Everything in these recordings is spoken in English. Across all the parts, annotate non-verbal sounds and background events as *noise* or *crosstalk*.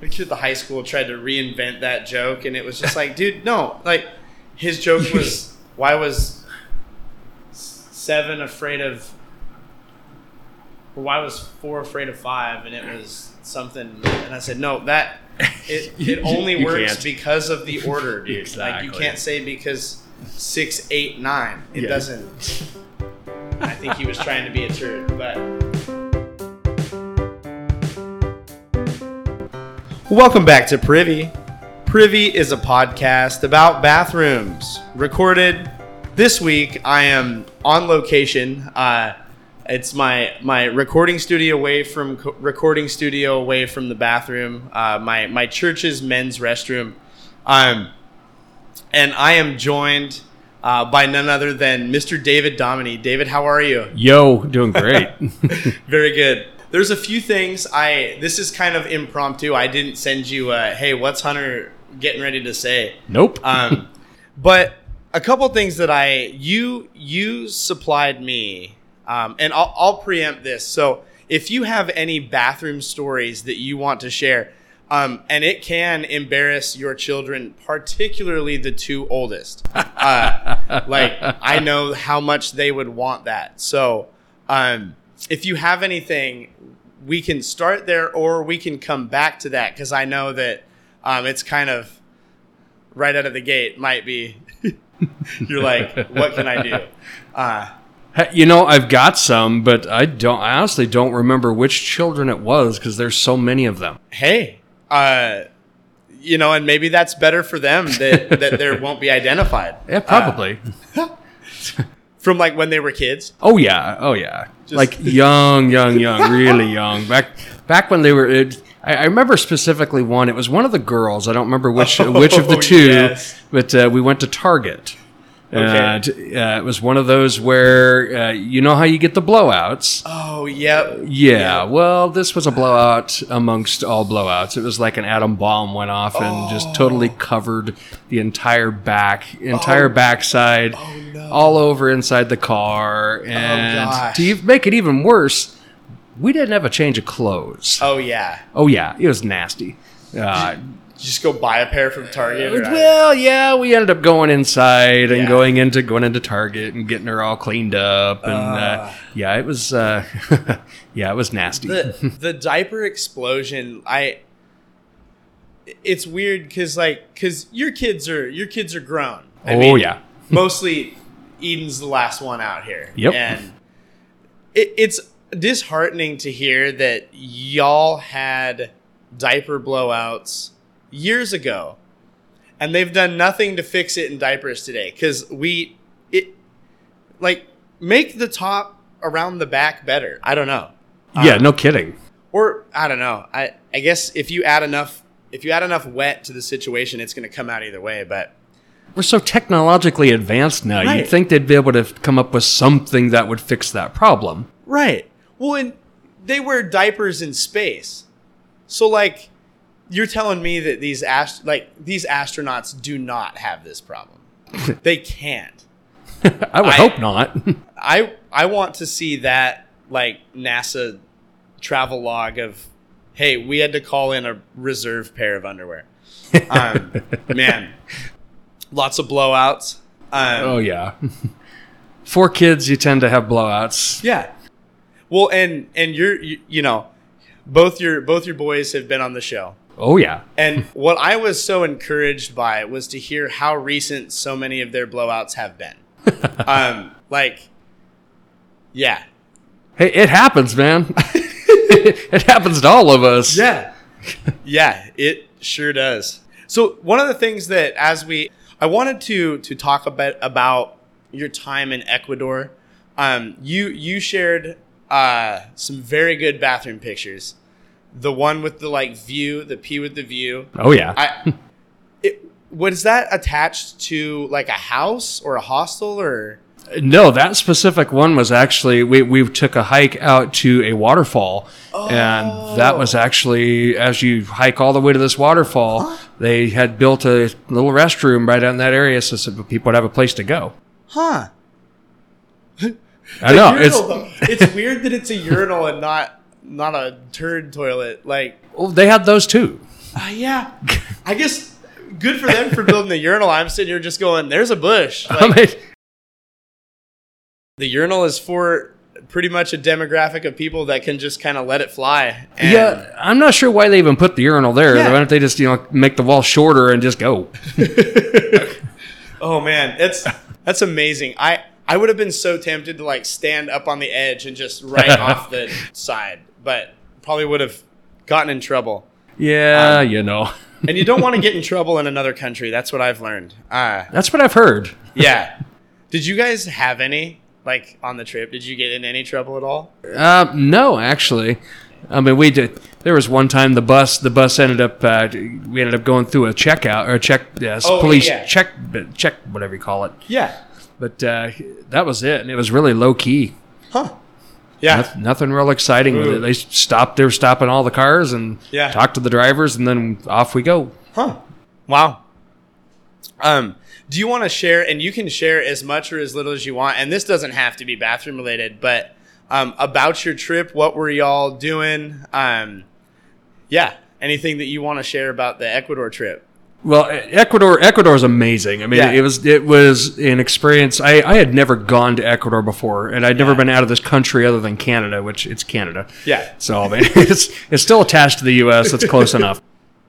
the kid at the high school tried to reinvent that joke, and it was just like, dude, no. Like, his joke *laughs* was, why was seven afraid of, or why was four afraid of five? And it was something, and I said, no, that, *laughs* it, it only works can't. because of the *laughs* order, dude. Like, you can't say because six, eight, nine. It Yeah. doesn't. I think he was trying to be a turd, but. Welcome back to Privy. Privy is a podcast about bathrooms. Recorded this week, I am on location. Uh, it's my my recording studio away from co- recording studio away from the bathroom. Uh, my my church's men's restroom. Um, and I am joined uh, by none other than Mr. David Dominy. David, how are you? Yo, doing great. *laughs* Very good. There's a few things I. This is kind of impromptu. I didn't send you. A, hey, what's Hunter getting ready to say? nope. *laughs* Um, but a couple things that I you you supplied me, um, and I'll, I'll preempt this. So if you have any bathroom stories that you want to share, um, and it can embarrass your children, particularly the two oldest. Uh, *laughs* like I know how much they would want that. So um, if you have anything, we can start there, or we can come back to that because I know that um, it's kind of right out of the gate might be *laughs* you're like what can i do uh, you know, I've got some, but I don't. I honestly don't remember which children it was because there's so many of them. hey uh, you know and maybe that's better for them that, that there won't be identified *laughs* Yeah, probably. *laughs* from like when they were kids oh yeah. Oh yeah. like *laughs* young, young, young, really young. Back back when they were. It, I, I remember specifically one. It was one of the girls. I don't remember which *laughs* which of the Oh, two. yes. But uh, we went to Target. And uh, it was one of those where uh, you know how you get the blowouts. oh yep Yeah, well, this was a blowout amongst all blowouts. It was like an atom bomb went off and just totally covered the entire back, entire Oh. backside, no. all over inside the car. And gosh. to make it even worse, we didn't have a change of clothes. oh yeah Oh yeah, it was nasty. Uh, just go buy a pair from target or- well, yeah, we ended up going inside and Yeah. going into going into Target and getting her all cleaned up, and uh, Ah. yeah, it was uh, *laughs* yeah, it was nasty. the *laughs* the diaper explosion i it's weird because like because your kids are your kids are grown I oh mean, yeah. *laughs* mostly Eden's the last one out here. Yep. And it, it's disheartening to hear that y'all had diaper blowouts years ago and they've done nothing to fix it in diapers today because we it like make the top around the back better i don't know Yeah, Um, no kidding. or i don't know i i guess if you add enough if you add enough wet to the situation it's going to come out either way but We're so technologically advanced now. Right. You'd think they'd be able to come up with something that would fix that problem. Right. Well, and they wear diapers in space. So like you're telling me that these ast- like these astronauts do not have this problem. *laughs* they can't. I would I- hope not. *laughs* I I want to see that like NASA travel log of hey, we had to call in a reserve pair of underwear. Um, *laughs* man, lots of blowouts. Um, oh yeah. For kids, you tend to have blowouts. Yeah. Well, and and you're you, you know, both your both your boys have been on the show. Oh yeah. And what I was so encouraged by was to hear how recent so many of their blowouts have been. *laughs* um like yeah. Hey, it happens, man. *laughs* it happens to all of us. Yeah. yeah, it sure does. So one of the things that as we I wanted to to talk a bit about your time in Ecuador. Um you you shared uh some very good bathroom pictures. The one with the like view, the P with the view. Oh yeah. I it was that attached to like a house or a hostel or No, that specific one was actually we, we took a hike out to a waterfall, and that was oh. actually as you hike all the way to this waterfall, they had built a little restroom right out in that area so, so people would have a place to go. huh? I know it's it's weird that it's a urinal and not not a turd toilet. Like well, they had those too. Uh, yeah, I guess good for them for building the urinal. I'm sitting here just going, "There's a bush." Like, *laughs* I mean, the urinal is for pretty much a demographic of people that can just kind of let it fly. And yeah, I'm not sure why they even put the urinal there. Yeah. Why don't they just you know make the wall shorter and just go? *laughs* Oh man, it's that's amazing. I I would have been so tempted to like stand up on the edge and just right *laughs* off the side, but probably would have gotten in trouble. Yeah, Um, you know, And you don't want to get in *laughs* trouble in another country. That's what I've learned. Uh, that's what I've heard. *laughs* yeah. Did you guys have any like on the trip? Did you get in any trouble at all? Uh, no, actually. I mean, we did. There was one time the bus. The bus ended up. Uh, we ended up going through a checkout or a check. Yes, Oh, police yeah. check. Check whatever you call it. Yeah. But uh, that was it, and it was really low key. Huh. Yeah. Noth- Nothing real exciting with Ooh. it. They stopped. They were stopping all the cars and Yeah. talked to the drivers, and then off we go. Huh. Wow. Um, do you want to share, and you can share as much or as little as you want, and this doesn't have to be bathroom related, but um, about your trip, what were y'all doing? Um, yeah, anything that you want to share about the Ecuador trip? Well, Ecuador, Ecuador is amazing. I mean, Yeah. it was it was an experience. I, I had never gone to Ecuador before, and I'd never Yeah. been out of this country other than Canada, which it's Canada. Yeah. So I mean, *laughs* it's it's still attached to the U.S. It's close *laughs* enough.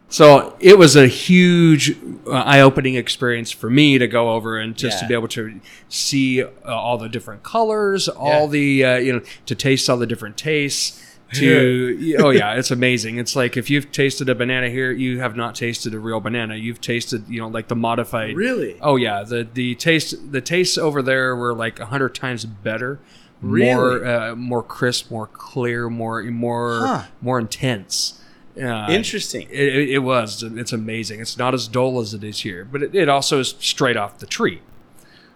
So it was a huge, uh, eye-opening experience for me to go over and just to be able to see uh, all the different colors, all Yeah. the uh, you know, to taste all the different tastes. To oh yeah, it's amazing. It's like if you've tasted a banana here, you have not tasted a real banana. You've tasted you know like the modified. Really? Oh yeah, the the taste the tastes over there were like a hundred times better. Really? More uh, more crisp, more clear, more more Huh. more intense. Uh, Interesting. It, it, it was. It's amazing. It's not as dull as it is here, but it, it also is straight off the tree.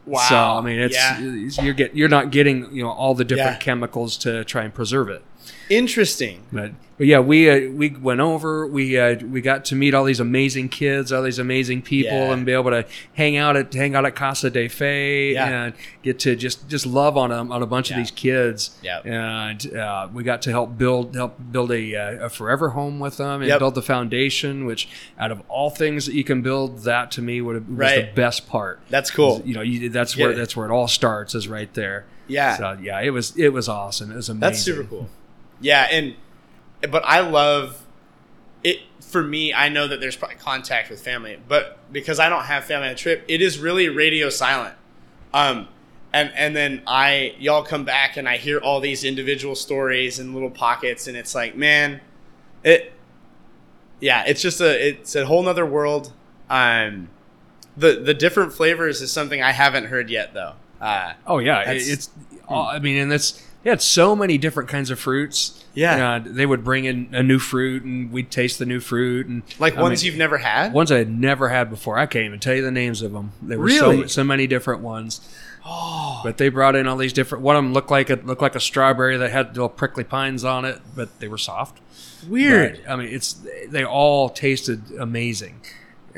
Wow. So I mean, it's yeah. you're get you're not getting you know all the different Yeah. chemicals to try and preserve it. Interesting. But but yeah, we uh, we went over. We uh, we got to meet all these amazing kids, all these amazing people, Yeah. and be able to hang out at hang out at Casa de Fe Yeah. and get to just just love on a on a bunch Yeah. of these kids. Yep. And uh, we got to help build help build a, uh, a forever home with them and Yep. build the foundation. Which out of all things that you can build, that to me would have, was Right. the best part. That's cool. You know, you, that's where that's where it all starts. Is right there. Yeah. So yeah, it was it was awesome. It was amazing. That's super cool. Yeah, and but I love it. For me, I know that there's probably contact with family, but because I don't have family on the trip, it is really radio silent. Um, and and then I y'all come back and I hear all these individual stories and little pockets, and it's like, man, it. Yeah, it's just a it's a whole nother world. Um, the the different flavors is something I haven't heard yet though. Uh, Oh yeah, it's. all I mean, and that's they had so many different kinds of fruits. Yeah. Uh, they would bring in a new fruit, and we'd taste the new fruit, and like I ones mean, you've never had. ones I had never had before. I can't even tell you the names of them. There were so Really? so many different ones. Oh, But they brought in all these different. One of them looked like it looked like a strawberry that had little prickly pines on it, but they were soft. weird. But, I mean, it's they all tasted amazing.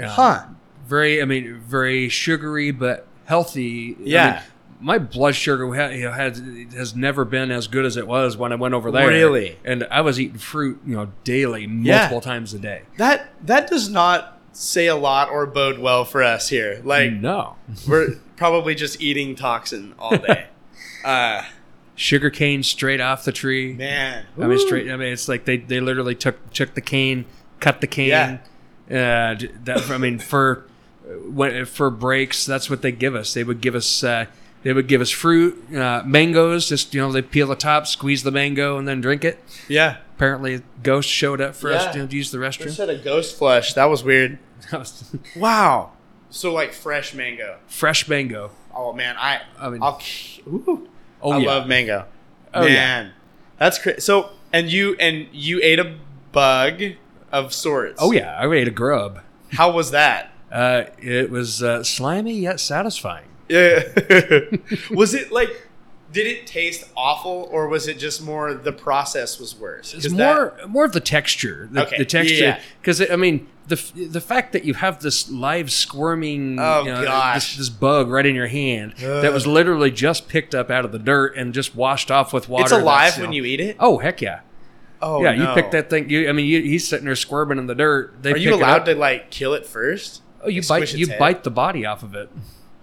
Uh, Huh. Very, I mean, very sugary but healthy. I Yeah. mean, my blood sugar ha- you know, has has never been as good as it was when I went over there. Really? and I was eating fruit, you know, daily, Yeah. multiple times a day. That that does not say a lot or bode well for us here. Like no we're probably just eating toxin all day. *laughs* uh, sugar cane straight off the tree. man, I mean, straight. I mean, it's like they, they literally took took the cane, cut the cane. Yeah. And that I mean, for when for breaks, that's what they give us. They would give us. Uh, they would give us fruit, uh, mangoes. Just you know, they peel the top, squeeze the mango, and then drink it. Yeah, Apparently, Ghost showed up for us Yeah. to you know, to use the just restroom. said a ghost flush. That was weird. *laughs* That was *laughs* Wow. So like fresh mango. Fresh mango. Oh man, I I mean- I'll, ooh, Oh I yeah. love mango. Oh, yeah. man, that's crazy. So and you and you ate a bug of sorts. Oh yeah, I ate a grub. How was that? Uh, it was uh, slimy yet satisfying. Yeah. *laughs* was it like? Did it taste awful, or was it just more the process was worse? It's more more of the texture, the, Okay, the texture, yeah. because I mean the the fact that you have this live squirming, Oh, you know. This, this bug right in your hand that was literally just picked up out of the dirt and just washed off with water. it's alive when you eat it. Oh heck yeah! Oh, yeah, you pick that thing. You, I mean, you, he's sitting there squirming in the dirt. They Are you allowed to like kill it first? Oh, you bite. You head? bite the body off of it.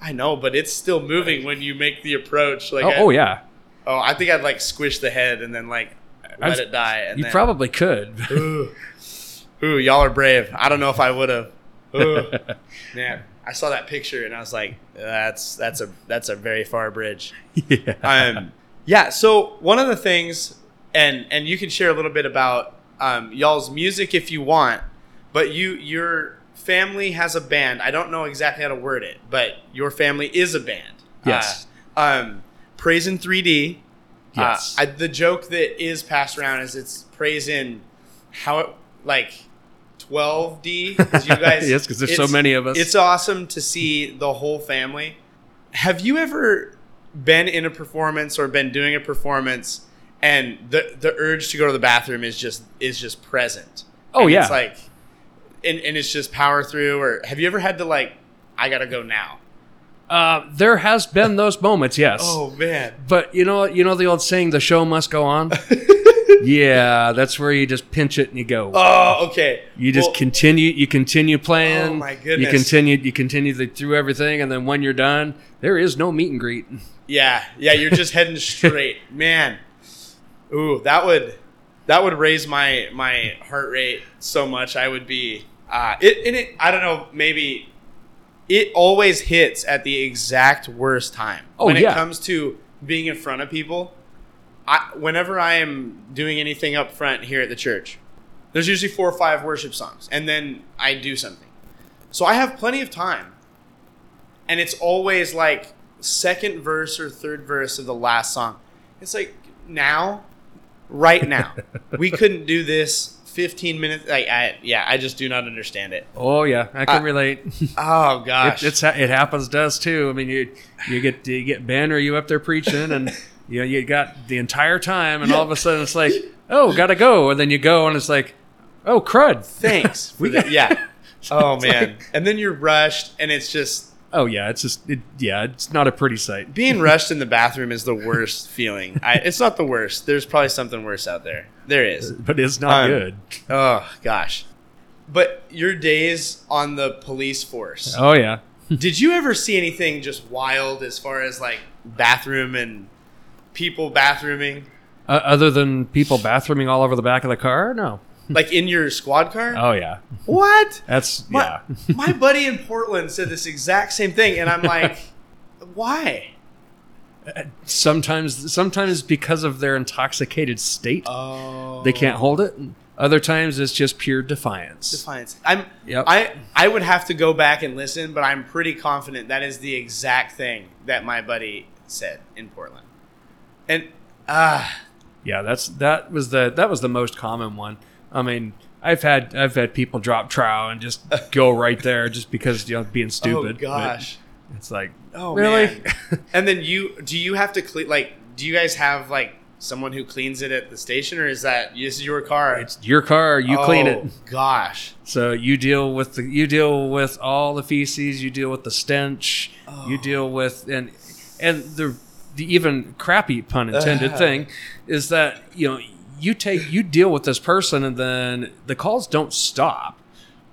I know, but it's still moving when you make the approach. Like, oh, I, oh yeah. Oh, I think I'd like squish the head and then like let I've- it die. And You then, probably could. Ooh. *laughs* Ooh, y'all are brave. I don't know if I would have. Ooh. *laughs* Man, I saw that picture and I was like, that's that's a that's a very far bridge. yeah. Um, yeah. So one of the things, and and you can share a little bit about um, y'all's music if you want, but you your family has a band. I don't know exactly how to word it, but your family is a band. Yes. Uh, um, Praise in 3D. Yes. Uh, I, the joke that is passed around is it's praise in how it like 12D because *laughs* you guys. Yes, 'cause there's so many of us. It's awesome to see the whole family. Have you ever been in a performance or been doing a performance and the the urge to go to the bathroom is just is just present? Oh, And yeah. It's like, and, and it's just power through. Or have you ever had to like, I gotta go now? Uh, there has been those moments, yes. *laughs* Oh man. But you know, you know the old saying, "The show must go on." *laughs* yeah, that's where you just pinch it and you go. Oh, okay. You just Well, continue. You continue playing. Oh, my goodness You continue. You continue the, through everything, and then when you're done, there is no meet and greet. Yeah, yeah, you're just heading *laughs* straight, man. Ooh, that would that would raise my my heart rate so much. I would be uh, it and it. I don't know. Maybe it always hits at the exact worst time Oh, when yeah. it comes to being in front of people. I, whenever I am doing anything up front here at the church, there's usually four or five worship songs, and then I do something. So I have plenty of time, and it's always like second verse or third verse of the last song. It's like now, right now, we couldn't do this 15 minutes. Like I, yeah, I just do not understand it. Oh yeah, I can Uh, relate. Oh *laughs* It, gosh, it's it happens to us too. I mean, you you get you get Ben or you up there preaching, and you know you got the entire time, and all of a sudden it's like, oh, gotta go, and then you go, and it's like, oh, crud. thanks. We got- yeah. *laughs* Oh man, like- and then you're rushed, and it's just Oh yeah, it's just it, yeah, it's not a pretty sight. being *laughs* rushed in the bathroom is the worst feeling. I, it's not the worst. There's probably something worse out there. There is. But it's not Um, good. Oh gosh. But your days on the police force. Oh yeah. *laughs* Did you ever see anything just wild as far as like bathroom and people bathrooming? Uh, other than people bathrooming all over the back of the car, no. *laughs* Like in your squad car? Oh yeah, What? that's My, yeah. *laughs* my buddy in Portland said this exact same thing, and I'm like, *laughs* why? sometimes sometimes because of their intoxicated state, Oh, they can't hold it. Other times it's just pure defiance. defiance. I'm. Yep. I I would have to go back and listen, but I'm pretty confident that is the exact thing that my buddy said in Portland. And ah, Yeah, that's that was the that was the most common one. I mean, I've had I've had people drop trow and just go right there just because you know being stupid. oh gosh. but it's like Oh really? man. *laughs* and then you do you have to clean like do you guys have like someone who cleans it at the station or is that this is your car? it's your car, you clean Oh, it. Gosh. So you deal with the you deal with all the feces, you deal with the stench, you Oh. deal with and and the the even crappy pun intended Uh. thing is that you know you take you deal with this person and then the calls don't stop.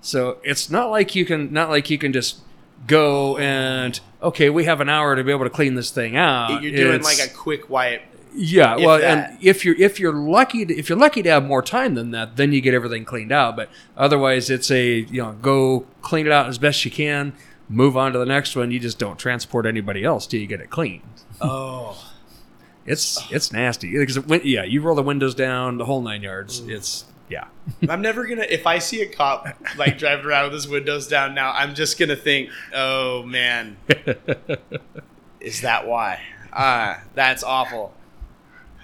So it's not like you can not like you can just go and okay, we have an hour to be able to clean this thing out. You're doing It's- like a quick wipe. yeah, well, that. and if you're if you're lucky to, if you're lucky to have more time than that, then you get everything cleaned out. But otherwise, it's a you know go clean it out as best you can, move on to the next one. You just don't transport anybody else till you get it cleaned Oh. It's it's nasty because it, went- yeah, you roll the windows down, the whole nine yards. It's yeah, *laughs* I'm never gonna. If I see a cop like driving around with his windows down now, I'm just gonna think, "Oh man, *laughs* is that why?" Uh, that's awful.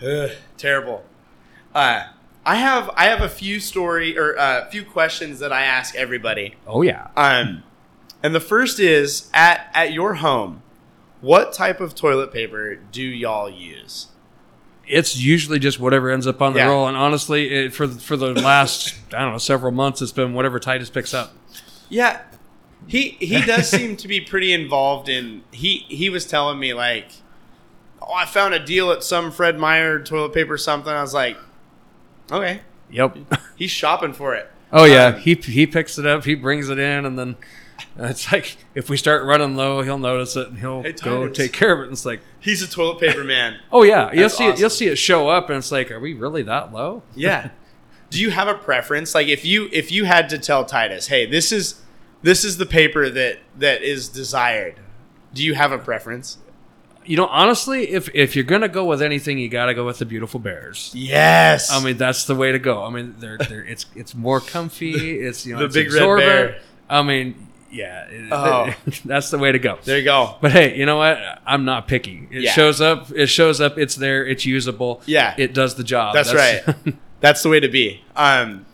Ugh, terrible. Uh, I have I have a few story or a few questions that I ask everybody. oh yeah. Um, and the first is at at your home, what type of toilet paper do y'all use? It's usually just whatever ends up on the Yeah. roll, and honestly, it, for for the last I don't know several months, it's been whatever Titus picks up. Yeah, he he does seem to be pretty involved in. He he was telling me like, oh, I found a deal at some Fred Meyer toilet paper something. I was like, okay, Yep. He's shopping for it. Oh yeah, Um, he he picks it up, he brings it in, and then it's like if we start running low, he'll notice it and he'll Hey, go take care of it. And it's like, He's a toilet paper man. *laughs* oh yeah, you'll That's see it. You'll see it show up, and it's like, are we really that low? *laughs* Yeah. Do you have a preference? Like if you if you had to tell Titus, hey, this is this is the paper that that is desired. Do you have a preference? You know, honestly, if if you're gonna go with anything, you got to go with the beautiful bears. Yes. I mean, that's the way to go. I mean, they're, they're it's it's more comfy. *laughs* It's you know, The big red bear. I mean, yeah, Oh. *laughs* that's the way to go. there you go. But hey, you know what? I'm not picky. It Yeah. shows up. It shows up. It's there. It's usable. Yeah. It does the job. That's, right. *laughs* That's the way to be. Um,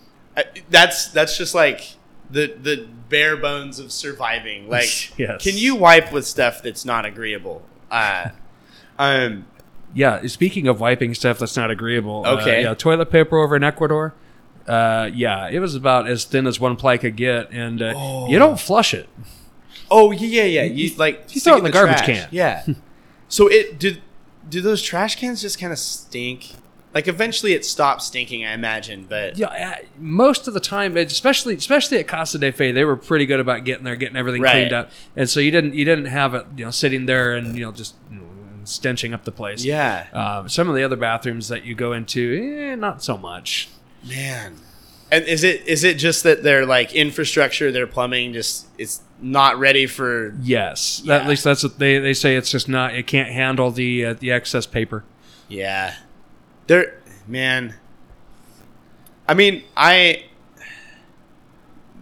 that's that's just like the the bare bones of surviving. *laughs* Like, Yes. can you wipe with stuff that's not agreeable? Uh, um, Yeah. Speaking of wiping stuff that's not agreeable. uh, Okay. yeah. Toilet paper over in Ecuador. Uh, yeah, it was about as thin as one ply could get, and uh, Oh. you don't flush it. oh yeah, yeah, yeah. You like you throw it in the garbage trash. can. Yeah. *laughs* so it do do those trash cans just kind of stink? Like eventually it stops stinking, I imagine. But Yeah, uh, most of the time, especially especially at Casa de Fe, they were pretty good about getting there, getting everything Right. cleaned up, and so you didn't you didn't have it you know sitting there and you know just you know, stenching up the place. yeah, Um, some of the other bathrooms that you go into, eh, not so much. Man. And is it is it just that their like infrastructure, their plumbing, just it's not ready for? Yes, Yeah. at least that's what they, they say. It's just not. It can't handle the uh, the excess paper. Yeah, there, man. I mean, I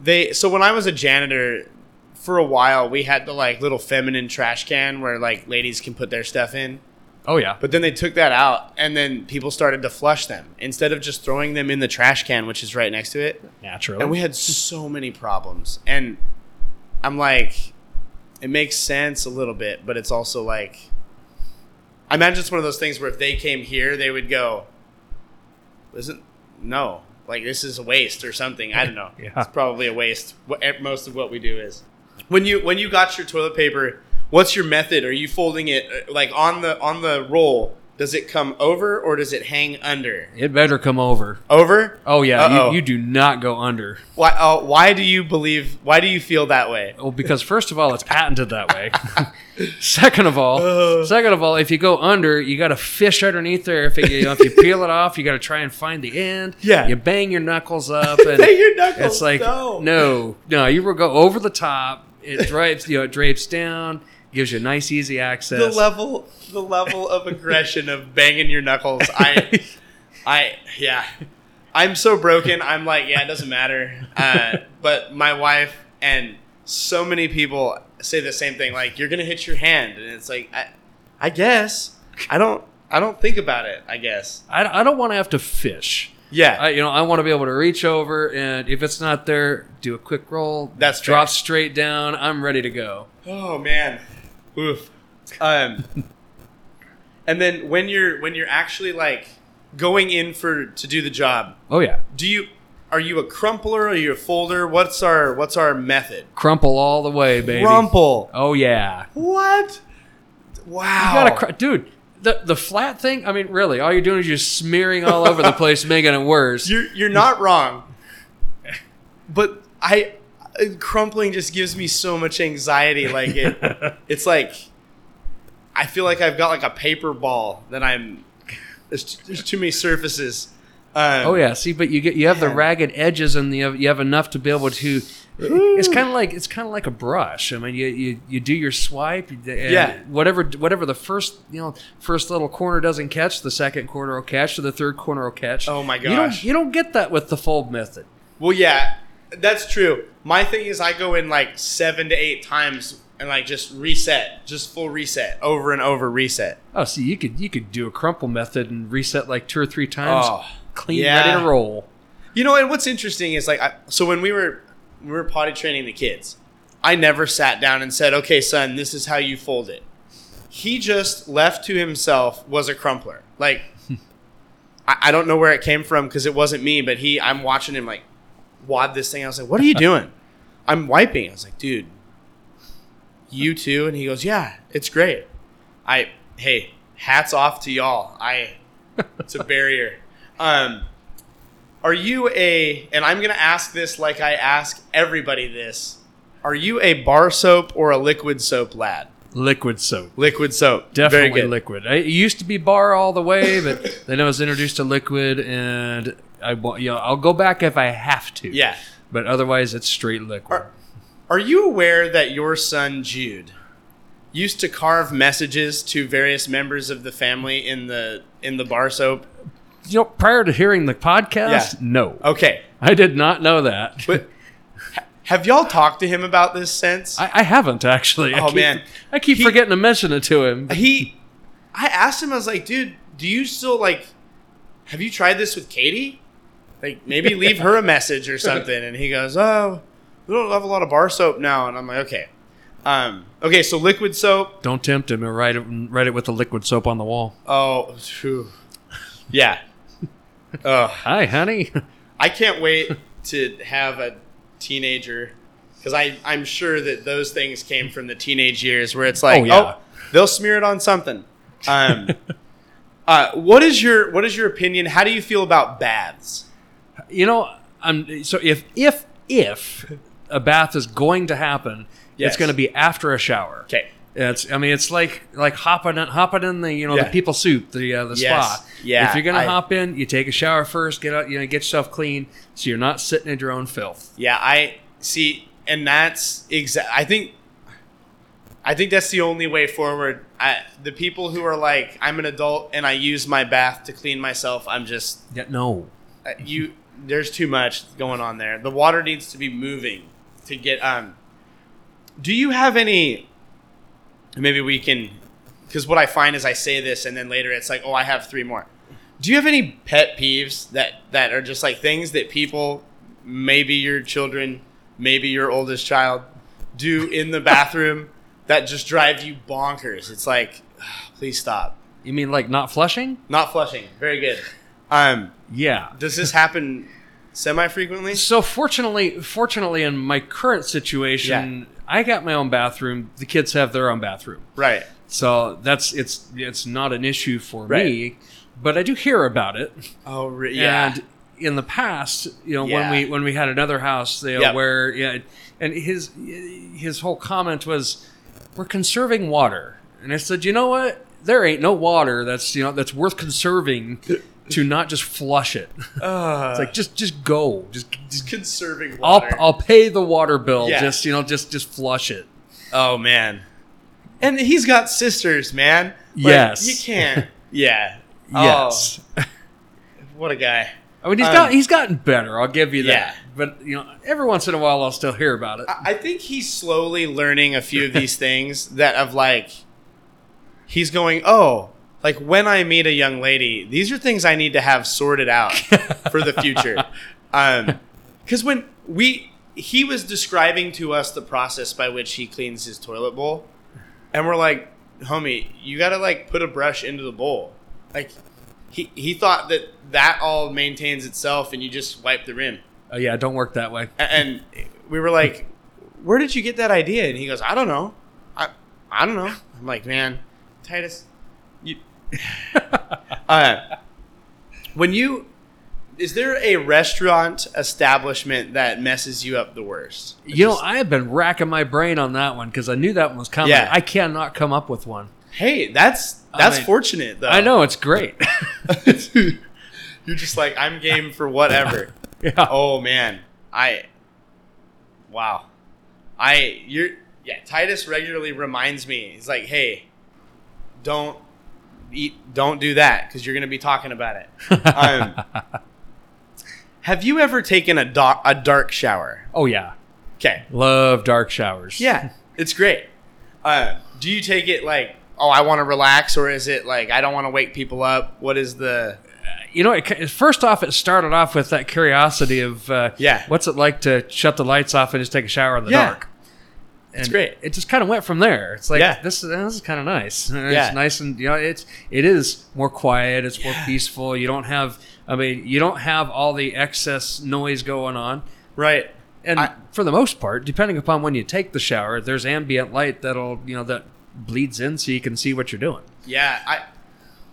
they so when I was a janitor for a while, we had the like little feminine trash can where like ladies can put their stuff in. Oh yeah, But then they took that out, and then people started to flush them instead of just throwing them in the trash can, which is right next to it. naturally. And we had so many problems. And I'm like, it makes sense a little bit, but it's also like, I imagine it's one of those things where if they came here, they would go, isn't, no, like this is a waste or something. I don't know. *laughs* Yeah. It's probably a waste. What most of what we do is. When you when you got your toilet paper, what's your method? Are you folding it uh, like on the on the roll? Does it come over or does it hang under? it better come over. Over? Oh yeah, you, you do not go under. Why? Uh, why do you believe? Why do you feel that way? Well, because first of all, it's patented that way. *laughs* second of all, Uh. second of all, if you go under, you got to fish underneath there. If, it, you know, if you peel it off, you got to try and find the end. Yeah. you bang your knuckles up, *laughs* and Bang your knuckles, It's like no. no, no. You will go over the top. It *laughs* drapes, you know, it drapes down, gives you nice, easy access. The level, the level of aggression of banging your knuckles. I, *laughs* I, yeah, I'm so broken. I'm like, yeah, it doesn't matter. Uh, but my wife and so many people say the same thing. Like, you're gonna hit your hand, and it's like, I, I guess I don't, I don't think about it. I guess, I, I don't want to have to fish. yeah, I, you know, I want to be able to reach over, and if it's not there, do a quick roll. That's drop fair. straight down. I'm ready to go. Oh man, oof. Um, and then when you're when you're actually like going in for to do the job, Oh yeah, do you are you a crumpler? Are you a folder? What's our what's our method? crumple all the way, baby. Crumple. Oh yeah. What? Wow. You gotta, cr- dude. The the flat thing. I mean, really, all you're doing is just smearing all over the place, *laughs* making it worse. You're you're not wrong. But I crumpling just gives me so much anxiety. Like it, *laughs* it's like I feel like I've got like a paper ball that I'm. There's there's too many surfaces. Um, Oh yeah, see, but you get you have the ragged edges, and you have, you have enough to be able to. It's kind of like it's kind of like a brush. I mean, you, you, you do your swipe, and Yeah. Whatever whatever the first you know first little corner doesn't catch, the second corner will catch, or the third corner will catch. Oh my You don't gosh. you don't get that with the fold method. Well, yeah, that's true. My thing is, I go in like seven to eight times and like just reset, just full reset, over and over reset. Oh, see, you could you could do a crumple method and reset like two or three times, Oh, clean, yeah. ready to roll. You know, and what's interesting is like, I, so when we were we were potty training the kids, I never sat down and said, "Okay, son, this is how you fold it." He just left to himself was a crumpler. Like, *laughs* I, I don't know where it came from because it wasn't me, but he, I'm watching him like wad this thing. I was like, "What are you *laughs* doing?" I'm wiping. I was like, "Dude, you too?" And he goes, "Yeah, it's great." I, hey, hats off to y'all. I, it's a barrier. Um, Are you a? And I'm going to ask this like I ask everybody this. Are you a bar soap or a liquid soap lad? Liquid soap. Liquid soap. Definitely liquid. I, it used to be bar all the way, but then I was introduced to liquid, and I wa- you know I'll go back if I have to. Yeah. But otherwise, it's straight liquid. Are, are you aware that your son Jude used to carve messages to various members of the family in the in the bar soap? you know, prior to hearing the podcast, Yeah. no, Okay, I did not know that. but have y'all talked to him about this since? I, I haven't actually. I Oh, keep, man. I keep He- forgetting to mention it to him. he, I asked him. I was like, dude, do you still like? Have you tried this with Katie? Like maybe leave her a message or something. And he goes, oh, we don't have a lot of bar soap now. And I'm like, okay, um, okay, so liquid soap. Don't tempt him write it, write it with the liquid soap on the wall. Oh, phew. yeah. Ugh. Hi, honey. I can't wait to have a teenager because I I'm sure that those things came from the teenage years where it's like Oh, oh, they'll smear it on something. Um, *laughs* uh, what is your what is your opinion? How do you feel about baths? You know, I'm so if if if a bath is going to happen, Yes. it's going to be after a shower. Okay, It's I mean it's like like hopping in, hopping in the you know Yeah. the people soup the uh, the Yes. spa. Yeah, If you're gonna I- hop in, you take a shower first, get out you know get yourself clean, so you're not sitting in your own filth. yeah, I see, and that's exact. I think. I think that's the only way forward. I, the people who are like, I'm an adult and I use my bath to clean myself. I'm just Yeah, no. uh, you there's too much going on there. The water needs to be moving to get um do you have any maybe we can cuz what I find is I say this and then later it's like, "Oh, I have 3 more." Do you have any pet peeves that that are just like things that people maybe your children, maybe your oldest child do in the bathroom *laughs* that just drive you bonkers? It's like, *sighs* please stop. You mean like not flushing? Not flushing. Very good. Um Yeah. does this happen semi frequently? So fortunately, fortunately, in my current situation, I got my own bathroom. The kids have their own bathroom, Right. so that's it's it's not an issue for Right. me. But I do hear about it, Oh, re- yeah. and in the past, you know, Yeah. when we when we had another house, you know, Yep. where yeah, and his his whole comment was, "We're conserving water," and I said, "You know what? There ain't no water that's you know that's worth conserving." To not just flush it, Uh, *laughs* it's like just just go, just, just conserving water. I'll. I'll pay the water bill. Yeah. Just you know, just just flush it. oh man. And he's got sisters, man. Like, Yes. You can't. *laughs* Yeah. Oh, Yes. what a guy. I mean, he's Um, got he's gotten better. I'll give you that. Yeah. But you know, every once in a while, I'll still hear about it. I I think he's slowly learning a few of these *laughs* things that of like he's going, "Oh, like when I meet a young lady, these are things I need to have sorted out *laughs* for the future." Um cuz when we he was describing to us the process by which he cleans his toilet bowl, and we're like, "Homie, you got to like put a brush into the bowl." Like he he thought that that all maintains itself and you just wipe the rim. Oh yeah, don't work that way. And we were like, "Where did you get that idea?" And he goes, "I don't know. I I don't know." I'm like, "Man, Titus, you." *laughs* uh, when you is there a restaurant establishment that messes you up the worst? You know, Just- I have been racking my brain on that one because I knew that one was coming. Yeah. I cannot come up with one. hey, that's I that's mean, fortunate though. I know it's great. *laughs* *laughs* You're just like I'm game for whatever. yeah. Oh man, I wow, I you're yeah. Titus regularly reminds me. He's like, hey, don't eat, don't do that because you're gonna be talking about it. *laughs* Um, have you ever taken a dark a dark shower? oh yeah. Okay, Love dark showers. yeah, it's great. Uh, do you take it like, oh, I want to relax, or is it like I don't want to wake people up? What is the You know, it, first off, it started off with that curiosity of uh, Yeah. what's it like to shut the lights off and just take a shower in the Yeah. dark. It's great. It just kind of went from there. It's like Yeah. this, is- this is kind of nice. *laughs* It's Yeah. nice and you know it's it is more quiet. It's more peaceful. You don't have I mean you don't have all the excess noise going on. right? And I- for the most part, depending upon when you take the shower, there's ambient light that'll you know that bleeds in so you can see what you're doing. Yeah, I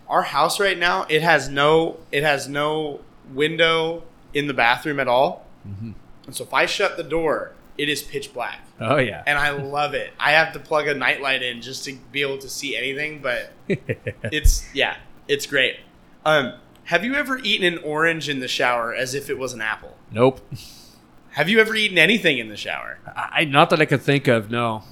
our house right now it has no it has no window in the bathroom at all. Mm-hmm. And so if I shut the door, it is pitch black. Oh yeah. And I love it. I have to plug a nightlight in just to be able to see anything, but *laughs* it's yeah, it's great. Um, have you ever eaten an orange in the shower as if it was an apple? nope. Have you ever eaten anything in the shower? I not that I could think of. No.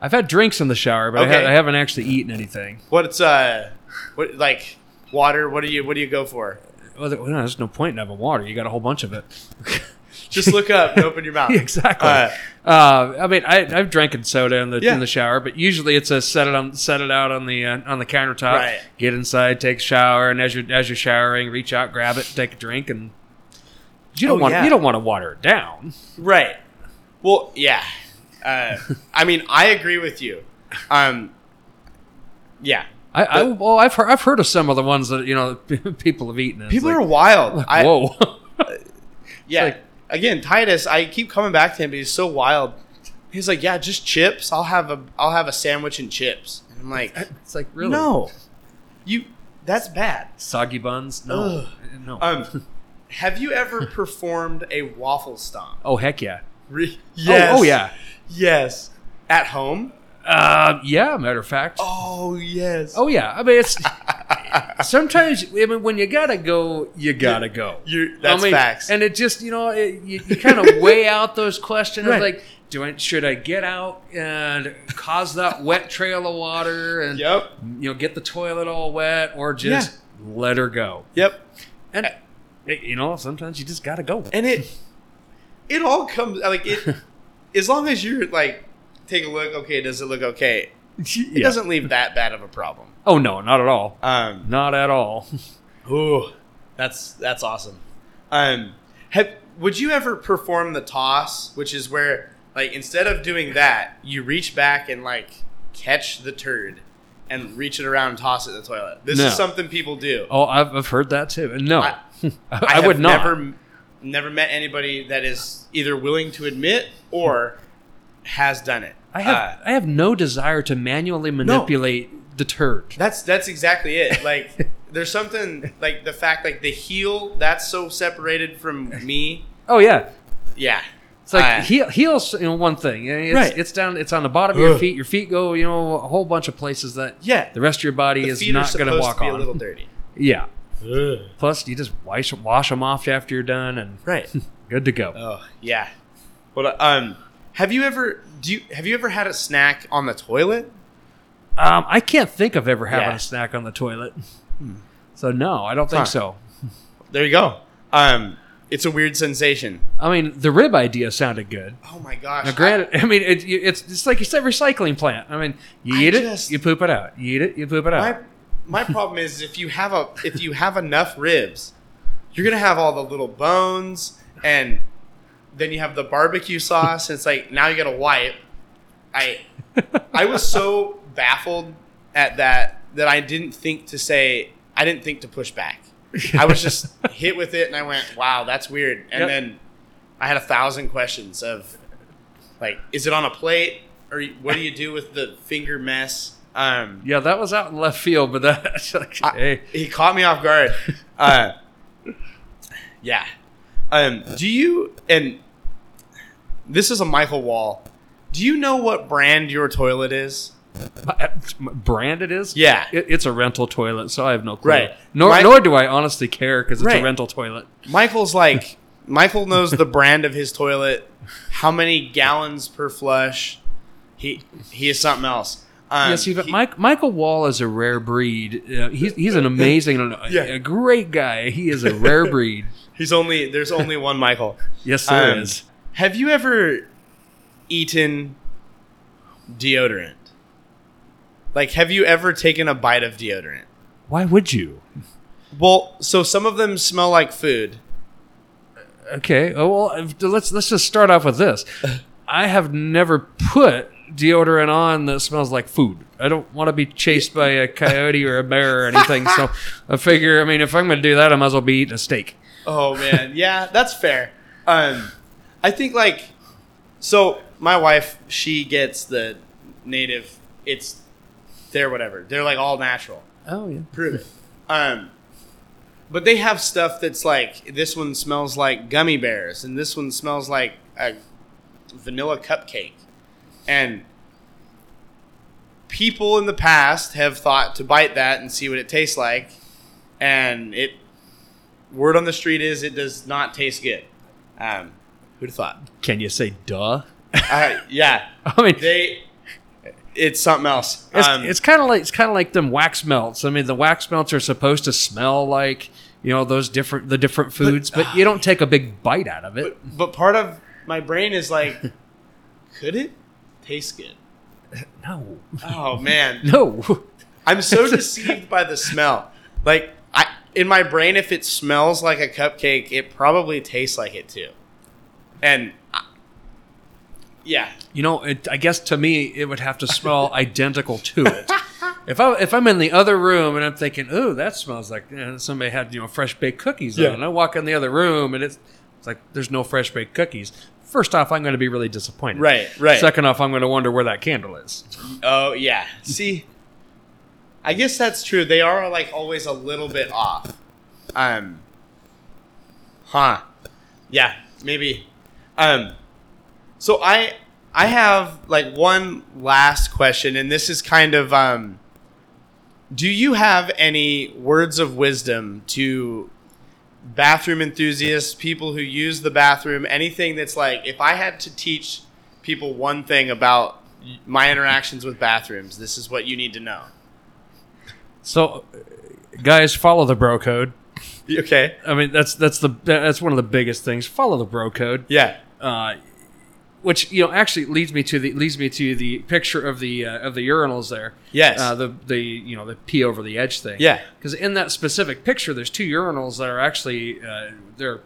I've had drinks in the shower, but I, ha- I haven't actually eaten anything. What's uh, what like water? What do you what do you go for? Well, there's no point in having water. You got a whole bunch of it. *laughs* Just look up and open your *laughs* mouth. exactly. Uh, Uh, I mean, I, I've drinking soda in the Yeah. in the shower, but usually it's a set it on set it out on the uh, on the countertop. Right. Get inside, take a shower, and as you're as you're showering, reach out, grab it, take a drink, and you don't Oh, want yeah. you don't want to water it down. Right. Well, yeah. Uh, I mean, I agree with you. Um, yeah. I, I well, I've heard I've heard of some of the ones that you know *laughs* people have eaten. it's People like, are wild. I, whoa. *laughs* yeah. like- Again, Titus, I keep coming back to him, but he's so wild. He's like, yeah, just chips. I'll have a, I'll have a sandwich and chips. And I'm like, *laughs* it's like really no, you, that's bad. soggy buns. No, Ugh. no. Um, have you ever *laughs* performed a waffle stomp? oh heck yeah. Re- Oh, oh yeah. Yes. At home? Uh, yeah. Matter of fact. Oh yes. Oh yeah, I mean it's sometimes I mean when you gotta go, you gotta go. You're, that's I mean, facts. And it just you know it, you, you kind of *laughs* weigh out those questions Right. like, do I should I get out and cause that wet trail of water and yep. you know get the toilet all wet or just let her go? Yep. And you know sometimes you just gotta go. And it it all comes like it *laughs* as long as you're like take a look, okay, does it look okay? *laughs* It Yeah. doesn't leave that bad of a problem. Oh no, not at all. Um Not at all. *laughs* ooh, that's that's awesome. Um have would you ever perform the toss, which is where like instead of doing that, you reach back and like catch the turd and reach it around and toss it in the toilet. This No. is something people do. Oh, I've, I've heard that too. No, I- *laughs* I, I, would not. Never, never met anybody that is either willing to admit or has done it. I have Uh, I have no desire to manually manipulate the turd. that's that's exactly it. Like *laughs* there's something like the fact like the heel that's so separated from me. Oh yeah, Yeah, it's like Uh, heel, heels. You know, one thing. It's, Right. It's down. It's on the bottom of your Ugh. feet. Your feet go. You know, a whole bunch of places that yeah. the rest of your body The is feet not going to walk to on. a little *laughs* dirty. Yeah. Plus, you just wash wash them off after you're done, and Right. *laughs* good to go. Oh yeah. Well, um, have you ever do you have you ever had a snack on the toilet? Um, I can't think of ever having Yeah. Hmm. a snack on the toilet. So no, I don't think Huh. so. There you go. Um, it's a weird sensation. I mean, the rib idea sounded good. Oh my gosh. Now, granted, I, mean, it, it's it's like you said, recycling plant. I mean, you I eat it, just- you poop it out. You eat it, you poop it out. my my problem is if you have a if you have enough ribs, you're gonna have all the little bones, and then you have the barbecue sauce. And it's like now you gotta wipe. I I was so baffled at that that I didn't think to say I didn't think to push back. I was just hit with it, and I went, "Wow, that's weird." And Yep. then I had a thousand questions of like, is it on a plate, or what do you do with the finger mess? Um, yeah, that was out in left field, but that like, *laughs* I- he caught me off guard. Uh, yeah. Um, do you and this is a Michael Wall. Do you know what brand your toilet is? brand it is. Yeah. it, it's a rental toilet, so I have no clue. Right. Nor, My- nor do I honestly care because it's Right. a rental toilet. Michael's like *laughs* Michael knows the brand of his toilet, how many gallons per flush. He he is something else. Um, yeah, see, but he- Mike, Michael Wall is a rare breed. Uh, he's he's an amazing, *laughs* Yeah. a great guy. He is a rare breed. He's only there's only one Michael. *laughs* Yes, there Um, is. Have you ever eaten deodorant? Like, have you ever taken a bite of deodorant? Why would you? Well, so some of them smell like food. Okay. Oh well, let's let's just start off with this. *laughs* I have never put deodorant on that smells like food. I don't want to be chased by a coyote or a bear or anything. So *laughs* I figure, I mean, if I'm going to do that, I might as well be eating a steak. Oh man, yeah, that's fair. Um, I think like, so my wife, she gets the native. It's they're whatever. They're like all natural. Oh yeah. Prove it. Um, but they have stuff that's like this one smells like gummy bears, and this one smells like a vanilla cupcake, and people in the past have thought to bite that and see what it tastes like, and it word on the street is it does not taste good. Um, who'd have thought? Can you say duh? Uh, yeah, *laughs* I mean, they. It's something else. It's, Um, it's kind of like it's kind of like them wax melts. I mean, the wax melts are supposed to smell like you know those different the different foods, but, you don't take a big bite out of it. but, but part of my brain is like, *laughs* could it taste good? *laughs* no, Oh man, no. I'm so deceived by the smell. Like in my brain, if it smells like a cupcake, it probably tastes like it too. And I- yeah, You know, it, I guess to me it would have to smell *laughs* identical to it. If I if I'm in the other room and I'm thinking, "Ooh, that smells like you know, somebody had you know fresh baked cookies," Yeah. on, and I walk in the other room and it's it's like there's no fresh baked cookies. First off, I'm going to be really disappointed. right, right. Second off, I'm going to wonder where that candle is. Oh yeah. See, I guess that's true. They are like always a little bit off. Um. Huh. Yeah. Maybe. Um. So I I have like one last question, and this is kind of um. Do you have any words of wisdom to bathroom enthusiasts, people who use the bathroom, anything that's like, if I had to teach people one thing about my interactions with bathrooms, this is what you need to know. So, guys, follow the bro code. *laughs* Okay. I mean, that's that's the that's one of the biggest things. Follow the bro code. Yeah. uh, which you know actually leads me to the leads me to the picture of the uh, of the urinals there. Yes. Uh, the the you know the pee over the edge thing. Yeah. Because in that specific picture, there's two urinals that are actually uh, they're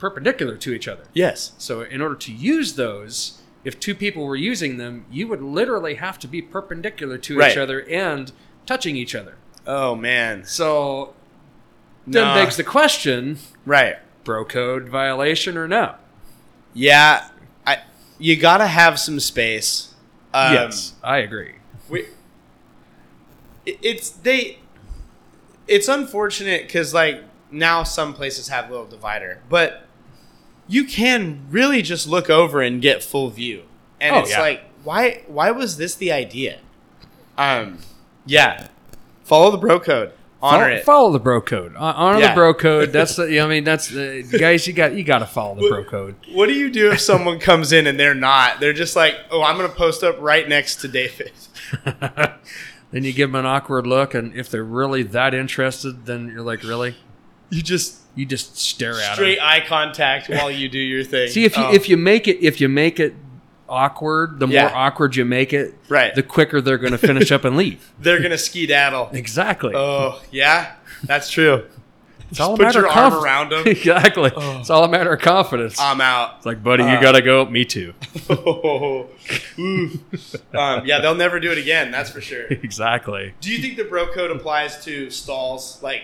perpendicular to each other. Yes. So in order to use those, if two people were using them, you would literally have to be perpendicular to Right. each other and touching each other. Oh man. So then Nah. begs the question: Right. bro code violation or no? Yeah. I. You gotta have some space. Um, yes, I agree. we, it's they it's unfortunate because like now some places have a little divider but you can really just look over and get full view and Oh, it's yeah. like why why was this the idea um yeah follow the bro code honor follow, it Follow the bro code. Uh, honor Yeah. the bro code. That's *laughs* the. I mean, that's the guys. You got you got to follow the bro code. what do you do if someone comes in and they're not they're just like oh i'm gonna post up right next to david *laughs* *laughs* then you give them an awkward look, and if they're really that interested, then you're like, really? you just You just stare at straight them. eye contact while you do your thing See if you Oh. if you make it if you make it awkward, the Yeah. more awkward you make it, Right. the quicker they're going to finish up and leave. *laughs* they're gonna skedaddle Exactly. Oh, yeah, that's true. it's all a put matter your of arm conf- around 'em. *laughs* exactly. Oh. It's all a matter of confidence. I'm out. it's like, buddy, uh, you got to go. Me too. *laughs* Um, yeah, they'll never do it again. That's for sure. exactly. Do you think the bro code applies to stalls, like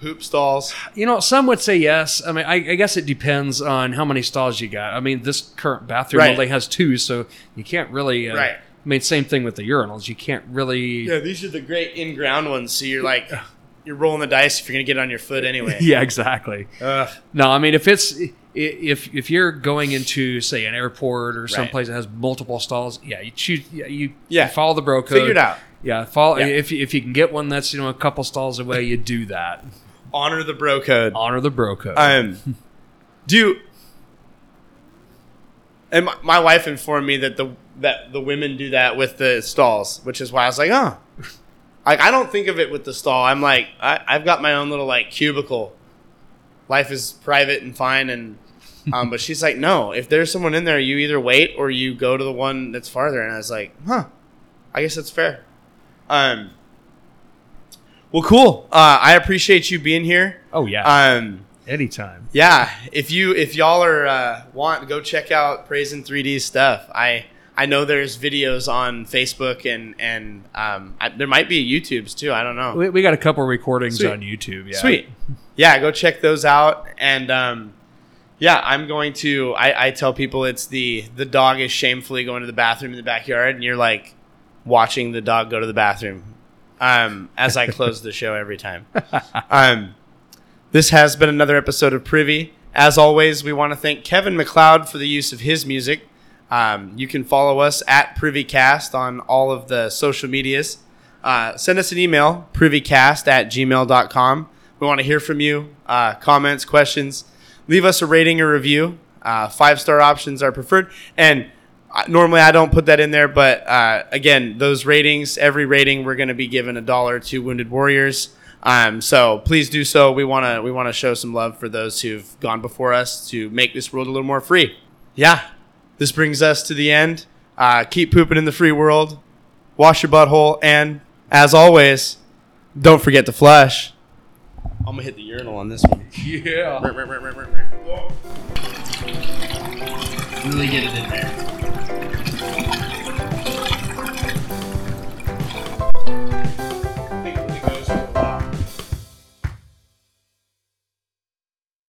poop stalls? You know, some would say yes. I mean, I, I guess it depends on how many stalls you got. I mean, this current bathroom Right. only has two, so you can't really. Uh, Right. I mean, same thing with the urinals. You can't really. Yeah, these are the great in-ground ones. So you're like, you're rolling the dice if you're gonna get it on your foot anyway. *laughs* Yeah, exactly. Ugh. No, I mean, if it's if if you're going into say an airport or Right. someplace that has multiple stalls, yeah, you choose. Yeah, you Yeah. you follow the bro code. Figure it out. Yeah, follow. Yeah. If if you can get one that's you know a couple stalls away, you do that. Honor the bro code. Honor the bro code. Um, do you, and my, my wife informed me that the that the women do that with the stalls, which is why I was like, oh, like I don't think of it with the stall. I'm like, I, I've got my own little like cubicle. Life is private and fine, and um, but she's like, no, if there's someone in there, you either wait or you go to the one that's farther. And I was like, huh, I guess that's fair. Um, well, cool. Uh, I appreciate you being here. oh yeah, Um, anytime. yeah, if you if y'all are uh, want go check out Praise in 3D stuff. I I know there's videos on Facebook and and um, I, there might be YouTubes too. I don't know. We, we got a couple recordings Sweet. on YouTube. Yeah, Sweet. Yeah, go check those out. And um, yeah, I'm going to. I, I tell people it's the the dog is shamefully going to the bathroom in the backyard, and you're like watching the dog go to the bathroom. Um, as I close the show every time. Um, This has been another episode of Privy. As always, we want to thank Kevin MacLeod for the use of his music. Um, you can follow us at PrivyCast on all of the social medias. Uh, send us an email, privycast at gmail.com. We want to hear from you, uh, comments, questions. Leave us a rating or review. Uh, five star options are preferred. And normally I don't put that in there, but uh, again, those ratings, every rating, we're going to be giving a dollar to Wounded Warriors. Um, so please do so. We want to we want to show some love for those who've gone before us to make this world a little more free. Yeah, this brings us to the end. Uh, keep pooping in the free world. Wash your butthole, and as always, don't forget to flush. I'm gonna hit the urinal on this one. *laughs* Yeah. Really get it in there. guys.